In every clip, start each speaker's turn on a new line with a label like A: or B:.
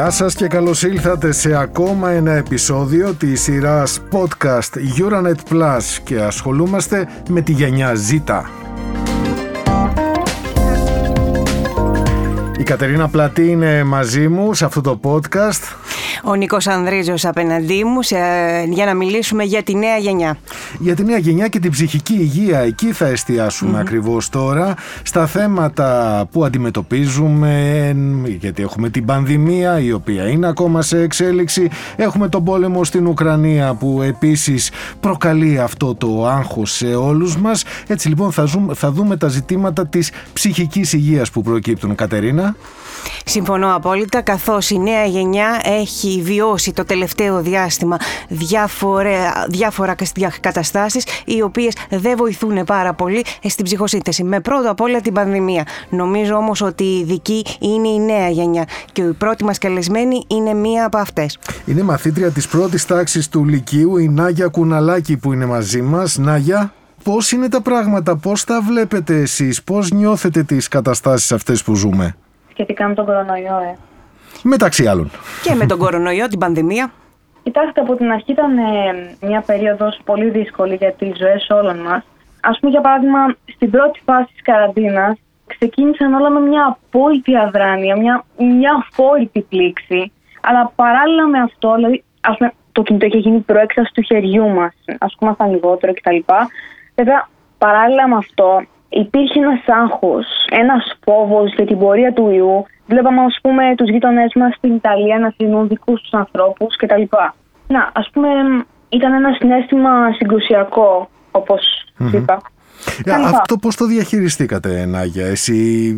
A: Γεια σας και καλώς ήλθατε σε ακόμα ένα επεισόδιο της σειράς podcast Euronet Plus και ασχολούμαστε με τη γενιά Z. Η Κατερίνα Πλατή είναι μαζί μου σε αυτό το podcast.
B: Ο Νίκος Ανδρίζος απέναντί μου σε, για να μιλήσουμε για τη νέα γενιά.
A: Για τη νέα γενιά και την ψυχική υγεία. Εκεί θα εστιάσουμε mm ακριβώς τώρα στα θέματα που αντιμετωπίζουμε γιατί έχουμε την πανδημία η οποία είναι ακόμα σε εξέλιξη. Έχουμε τον πόλεμο στην Ουκρανία που επίσης προκαλεί αυτό το άγχος σε όλους μας. Έτσι λοιπόν θα, θα δούμε τα ζητήματα της ψυχικής υγείας που προκύπτουν. Κατερίνα;
B: Συμφωνώ απόλυτα, καθώς η νέα γενιά έχει βιώσει το τελευταίο διάστημα διάφορα, διάφορα καταστάσεις οι οποίες δεν βοηθούν πάρα πολύ στην ψυχοσύνθεση. Με πρώτο απ' όλα την πανδημία. Νομίζω όμως ότι η ειδική είναι η νέα γενιά και η πρώτη μας καλεσμένη είναι μία από αυτές.
A: Είναι μαθήτρια της πρώτης τάξης του Λυκείου, η Νάγια Κουναλάκη που είναι μαζί μας. Νάγια. Πώς είναι τα πράγματα, πώς τα βλέπετε εσείς, πώς νιώθετε τις καταστάσεις αυτές που ζούμε;
C: Σχετικά με τον κορονοϊό. Ε.
A: Μεταξύ άλλων.
B: Και με τον κορονοϊό, την πανδημία.
C: Κοιτάξτε, από την αρχή ήταν ε, μια περίοδος πολύ δύσκολη για τις ζωές όλων μας. Ας πούμε, για παράδειγμα, στην πρώτη φάση της καραντίνας ξεκίνησαν όλα με μια απόλυτη αδράνεια, μια, μια αφόρητη πλήξη. Αλλά παράλληλα με αυτό, δηλαδή, ας πούμε, το κινητό είχε γίνει προέξαση του χεριού μας, ας πούμε, στα λιγότερο κτλ. Βέβαια, παράλληλα με αυτό, υπήρχε ένας άγχος, ένας φόβος για την πορεία του ιού. Βλέπαμε, ας πούμε, τους γείτονές μας στην Ιταλία να θυνούν δικούς τους ανθρώπους κτλ. Να, ας πούμε, ήταν ένα συνέστημα συγκρουσιακό, όπως είπα.
A: Ε, αυτό πώς το διαχειριστήκατε Νάγια, εσύ,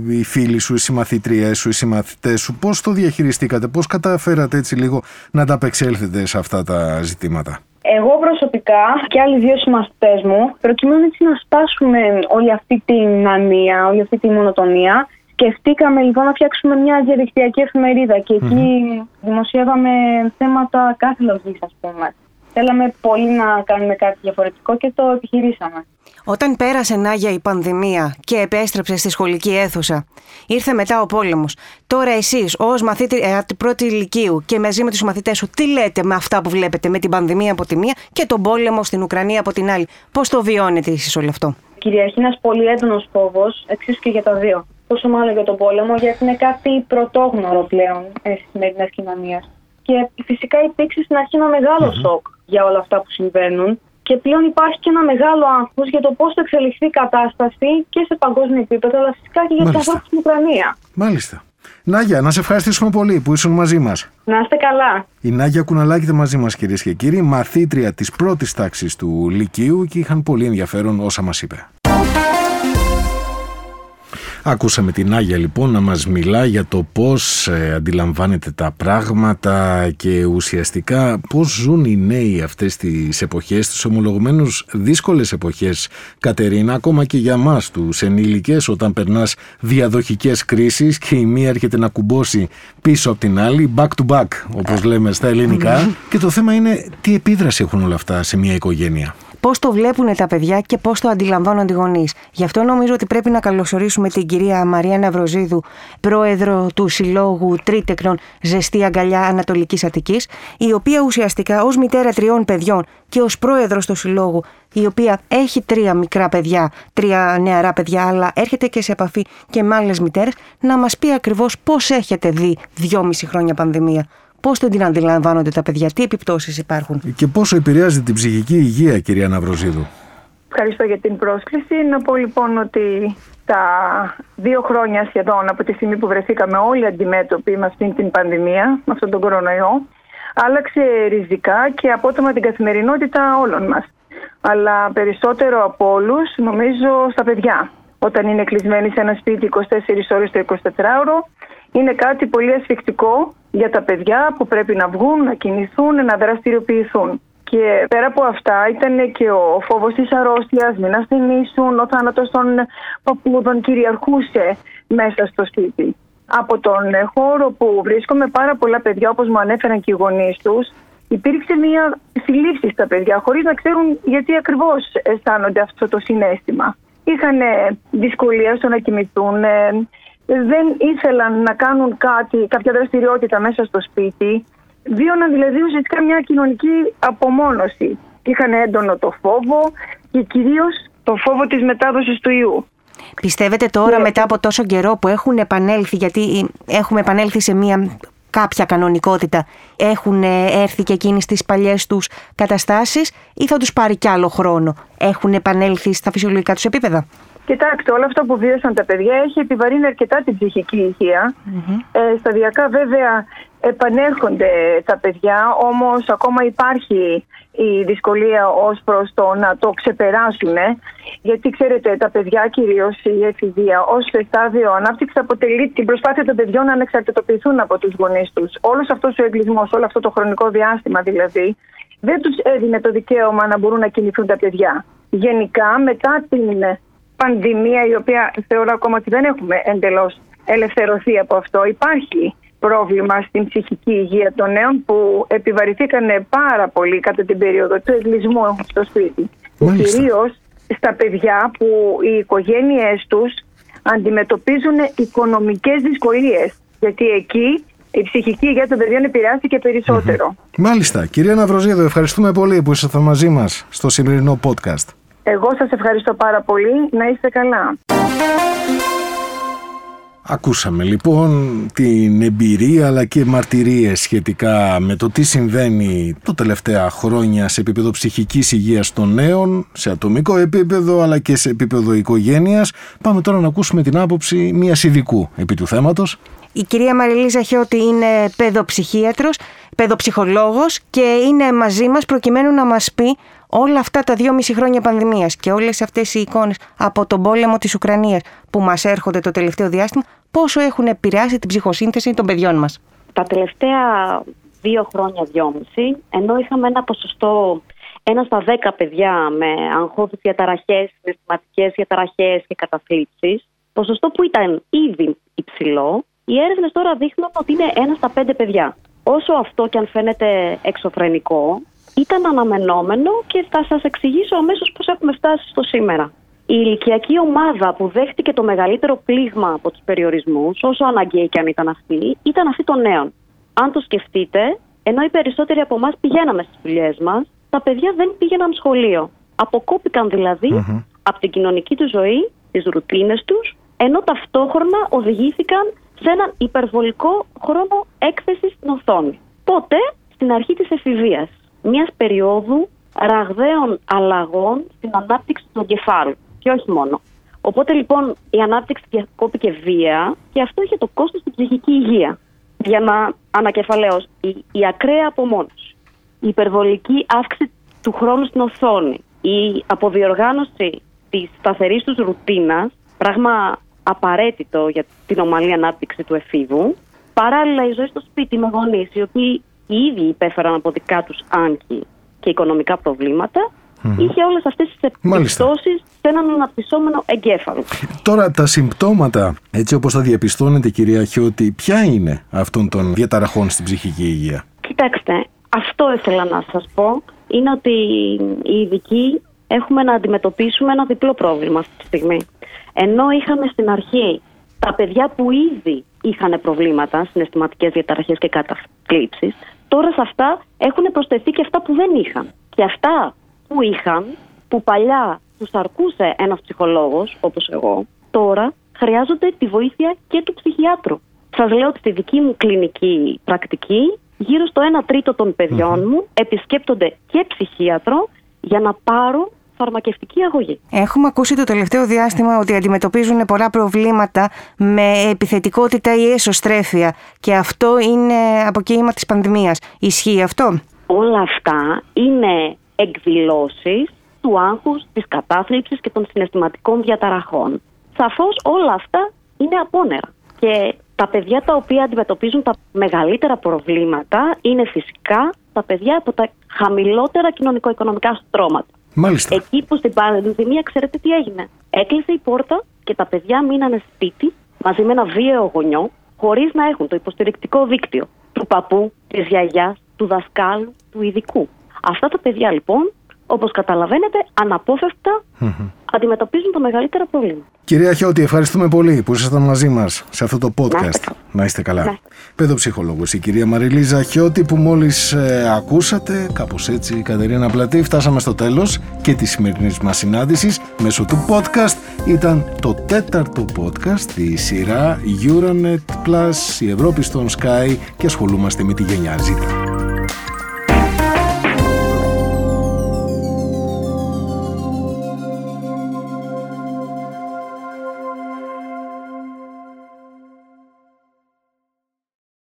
A: οι φίλοι σου, οι συμμαθήτριές σου, οι συμμαθητές σου, πώς το διαχειριστήκατε, πώς καταφέρατε έτσι λίγο να τα απεξέλθετε σε αυτά τα ζητήματα;
C: Εγώ προσωπικά και άλλοι δύο συμμαθητές μου, προκειμένου έτσι να σπάσουμε όλη αυτή την ανία, όλη αυτή τη μονοτονία, σκεφτήκαμε λοιπόν να φτιάξουμε μια διαδικτυακή εφημερίδα και εκεί δημοσιεύαμε θέματα κάθε λογής ας πούμε. Θέλαμε πολύ να κάνουμε κάτι διαφορετικό και το επιχειρήσαμε.
B: Όταν πέρασε Νάγια η πανδημία και επέστρεψε στη σχολική αίθουσα, ήρθε μετά ο πόλεμος. Τώρα εσείς, ως μαθήτρια ε, πρώτη ηλικίου και μαζί με τους μαθητές σου, τι λέτε με αυτά που βλέπετε με την πανδημία από τη μία και τον πόλεμο στην Ουκρανία από την άλλη; Πώς το βιώνετε εσείς όλο αυτό;
C: Κυριαρχεί ένας πολύ έντονος φόβος, εξίσου και για τα δύο. Πόσο μάλλον για τον πόλεμο, γιατί είναι κάτι πρωτόγνωρο πλέον στι σημερινέ κοινωνίε. Και φυσικά υπήρξε στην αρχή ένα μεγάλο σοκ για όλα αυτά που συμβαίνουν. Και πλέον υπάρχει και ένα μεγάλο άγχος για το πώς θα εξελιχθεί η κατάσταση και σε παγκόσμιο επίπεδο, αλλά φυσικά και για του ανθρώπου στην Ουκρανία.
A: Μάλιστα. Νάγια, να σε ευχαριστήσουμε πολύ που ήσουν μαζί μας.
C: Να είστε καλά.
A: Η Νάγια Κουναλάκη ήταν μαζί μας, κυρίες και κύριοι, μαθήτρια της πρώτης τάξης του Λυκείου και είχαν πολύ ενδιαφέρον όσα μας είπε. Ακούσαμε την Άγια λοιπόν να μας μιλά για το πώς ε, αντιλαμβάνεται τα πράγματα και ουσιαστικά πώς ζουν οι νέοι αυτές τις εποχές, τις ομολογουμένως δύσκολες εποχές Κατερίνα, ακόμα και για μας τους ενήλικες όταν περνάς διαδοχικές κρίσεις και η μία έρχεται να κουμπώσει πίσω από την άλλη, back to back όπως λέμε στα ελληνικά. Και το θέμα είναι τι επίδραση έχουν όλα αυτά σε μια οικογένεια
B: πώς το βλέπουν τα παιδιά και πώς το αντιλαμβάνονται οι γονείς. Γι' αυτό νομίζω ότι πρέπει να καλωσορίσουμε την κυρία Μαρία Ναυροζίδου, πρόεδρο του Συλλόγου Τρίτεκνων Ζεστή Αγκαλιά Ανατολικής Αττικής, η οποία ουσιαστικά ως μητέρα τριών παιδιών και ως πρόεδρος του Συλλόγου, η οποία έχει τρία μικρά παιδιά, τρία νεαρά παιδιά, αλλά έρχεται και σε επαφή και με άλλες μητέρες, να μας πει ακριβώς πώς έχετε δει δυόμιση χρόνια πανδημία. Πώς το την αντιλαμβάνονται τα παιδιά, τι επιπτώσεις υπάρχουν;
A: Και πόσο επηρεάζει την ψυχική υγεία, κυρία Ναυροζίδου;
D: Ευχαριστώ για την πρόσκληση. Να πω λοιπόν ότι τα δύο χρόνια σχεδόν από τη στιγμή που βρεθήκαμε όλοι αντιμέτωποι με αυτήν την πανδημία, με αυτόν τον κορονοϊό, άλλαξε ριζικά και απότομα την καθημερινότητα όλων μας. Αλλά περισσότερο από όλους νομίζω στα παιδιά. Όταν είναι κλεισμένοι σε ένα σπίτι 24 ώρες το 24ωρο, είναι κάτι πολύ ασφικτικό για τα παιδιά που πρέπει να βγουν, να κινηθούν, να δραστηριοποιηθούν. Και πέρα από αυτά ήταν και ο φόβος της αρρώστιας, μην ασθενήσουν, ο θάνατος των παππούδων κυριαρχούσε μέσα στο σπίτι. Από τον χώρο που βρίσκομαι πάρα πολλά παιδιά όπως μου ανέφεραν και οι γονείς τους, υπήρξε μια συλλήψη στα παιδιά χωρίς να ξέρουν γιατί ακριβώς αισθάνονται αυτό το συνέστημα. Είχαν δυσκολία στο να κοιμηθούν, δεν ήθελαν να κάνουν κάτι, κάποια δραστηριότητα μέσα στο σπίτι. Βίωναν δηλαδή ουσιαστικά μια κοινωνική απομόνωση. Είχαν έντονο το φόβο και κυρίως το φόβο της μετάδοσης του ιού.
B: Πιστεύετε τώρα ναι. μετά από τόσο καιρό που έχουν επανέλθει, γιατί έχουμε επανέλθει σε μια κάποια κανονικότητα, έχουν έρθει και εκείνοι στις παλιές τους καταστάσεις ή θα τους πάρει κι άλλο χρόνο, έχουν επανέλθει στα φυσιολογικά τους επίπεδα;
D: Κοιτάξτε, όλο αυτό που βίωσαν τα παιδιά έχει επιβαρύνει αρκετά την ψυχική Ε, σταδιακά βέβαια επανέρχονται τα παιδιά, όμως ακόμα υπάρχει η δυσκολία ως προς το να το ξεπεράσουν γιατί ξέρετε τα παιδιά κυρίως η εφηβεία ως στάδιο ανάπτυξης αποτελεί την προσπάθεια των παιδιών να ανεξαρτητοποιηθούν από τους γονείς τους. Όλος αυτός ο εγκλισμός, όλο αυτό το χρονικό διάστημα δηλαδή δεν τους έδινε το δικαίωμα να μπορούν να κινηθούν τα παιδιά. Γενικά μετά την πανδημία η οποία θεωρώ ακόμα ότι δεν έχουμε εντελώς ελευθερωθεί από αυτό υπάρχει πρόβλημα στην ψυχική υγεία των νέων που επιβαρηθήκαν πάρα πολύ κατά την περίοδο του εγκλισμού στο σπίτι. Κυρίως στα παιδιά που οι οικογένειές τους αντιμετωπίζουν οικονομικές δυσκολίες. Γιατί εκεί η ψυχική υγεία των παιδιών επηρεάστηκε
A: Μάλιστα. Κυρία Ναυροζίδου, ευχαριστούμε πολύ που είσαστε μαζί μας στο σημερινό podcast.
D: Εγώ σας ευχαριστώ πάρα πολύ. Να είστε καλά.
A: Ακούσαμε λοιπόν την εμπειρία αλλά και μαρτυρίες σχετικά με το τι συμβαίνει το τελευταία χρόνια σε επίπεδο ψυχικής υγείας των νέων, σε ατομικό επίπεδο αλλά και σε επίπεδο οικογένειας. Πάμε τώρα να ακούσουμε την άποψη μιας ειδικού επί του θέματος.
B: Η κυρία Μαριλίζα Χιώτη είναι παιδοψυχίατρος, παιδοψυχολόγος και είναι μαζί μας προκειμένου να μας πει όλα αυτά τα δύο μισή χρόνια πανδημίας και όλες αυτές οι εικόνες από τον πόλεμο της Ουκρανίας που μας έρχονται το τελευταίο διάστημα, πόσο έχουν επηρεάσει την ψυχοσύνθεση των παιδιών μας.
E: Τα τελευταία δύο χρόνια, δυόμιση, ενώ είχαμε ένα ποσοστό ένα στα δέκα παιδιά με αγχώδεις διαταραχές, συναισθηματικές διαταραχές και καταθλίψεις, ποσοστό που ήταν ήδη υψηλό, οι έρευνες τώρα δείχνουν ότι είναι ένα στα πέντε παιδιά. Όσο αυτό και αν φαίνεται εξωφρενικό, ήταν αναμενόμενο και θα σας εξηγήσω αμέσως πώς έχουμε φτάσει στο σήμερα. Η ηλικιακή ομάδα που δέχτηκε το μεγαλύτερο πλήγμα από τους περιορισμούς, όσο αναγκαίοι και αν ήταν αυτή, ήταν αυτή των νέων. Αν το σκεφτείτε, ενώ οι περισσότεροι από εμάς πηγαίναμε στις δουλειές μας, τα παιδιά δεν πήγαιναν σχολείο. Αποκόπηκαν δηλαδή από την κοινωνική τους ζωή, τις ρουτίνες τους, ενώ ταυτόχρονα οδηγήθηκαν σε έναν υπερβολικό χρόνο έκθεσης στην οθόνη. Πότε, στην αρχή της εφηβείας μιας περίοδου ραγδαίων αλλαγών στην ανάπτυξη του εγκεφάλου και όχι μόνο. Οπότε λοιπόν η ανάπτυξη διακόπηκε βία και αυτό είχε το κόστος στην ψυχική υγεία. Για να ανακεφαλαίως, η, η ακραία απομόνωση, η υπερβολική αύξηση του χρόνου στην οθόνη, η αποδιοργάνωση της σταθερής τους ρουτίνας, πράγμα απαραίτητο για την ομαλή ανάπτυξη του εφήβου, παράλληλα η ζωή στο σπίτι με γονείς, οι οποίοι οι ίδιοι υπέφεραν από δικά τους άγκη και οικονομικά προβλήματα, mm. είχε όλες αυτές τις επιπτώσεις σε έναν αναπτυσσόμενο εγκέφαλο.
A: Τώρα τα συμπτώματα, έτσι όπως τα διαπιστώνετε κυρία Χιώτη, ποια είναι αυτών των διαταραχών στην ψυχική υγεία;
E: Κοιτάξτε, αυτό ήθελα να σας πω, είναι ότι οι ειδικοί έχουμε να αντιμετωπίσουμε ένα διπλό πρόβλημα αυτή τη στιγμή. Ενώ είχαμε στην αρχή τα παιδιά που ήδη είχαν προβλήματα, συναισθηματικές διαταραχές και κατακλήψει, τώρα σε αυτά έχουν προσθεθεί και αυτά που δεν είχαν. Και αυτά που είχαν, που παλιά τους αρκούσε ένας ψυχολόγος, όπως εγώ, τώρα χρειάζονται τη βοήθεια και του ψυχιάτρου. Σας λέω ότι στη δική μου κλινική πρακτική, γύρω στο 1 τρίτο των παιδιών μου επισκέπτονται και ψυχίατρο για να πάρουν φαρμακευτική αγωγή.
B: Έχουμε ακούσει το τελευταίο διάστημα ότι αντιμετωπίζουν πολλά προβλήματα με επιθετικότητα ή εσωστρέφεια και αυτό είναι αποκοίημα της πανδημίας. Ισχύει αυτό;
E: Όλα αυτά είναι εκδηλώσεις του άγχους, της κατάθλιψης και των συναισθηματικών διαταραχών. Σαφώς όλα αυτά είναι απόνερα. Και τα παιδιά τα οποία αντιμετωπίζουν τα μεγαλύτερα προβλήματα είναι φυσικά τα παιδιά από τα χαμηλότερα κοινωνικο-οικονομικά στρώματα.
A: Μάλιστα.
E: Εκεί που στην πανδημία, ξέρετε τι έγινε; Έκλεισε η πόρτα και τα παιδιά μείνανε σπίτι μαζί με ένα βίαιο γονιό, χωρίς να έχουν το υποστηρικτικό δίκτυο του παππού, της γιαγιάς, του δασκάλου, του ειδικού. Αυτά τα παιδιά λοιπόν όπως καταλαβαίνετε, αναπόφευκτα αντιμετωπίζουν το μεγαλύτερο πρόβλημα.
A: Κυρία Χιώτη, ευχαριστούμε πολύ που ήσασταν μαζί μας σε αυτό το podcast.
E: Να είστε καλά.
A: Να είστε καλά.
E: Ναι.
A: Παιδοψυχολόγος η κυρία Μαριλίζα Χιώτη που μόλις ακούσατε, κάπως έτσι η Κατερίνα Πλατή, φτάσαμε στο τέλος και της σημερινής μας συνάντησης μέσω του podcast. Ήταν το τέταρτο podcast στη σειρά Euronet Plus, η Ευρώπη στον Sky και ασχολούμαστε με τη γενιά Z.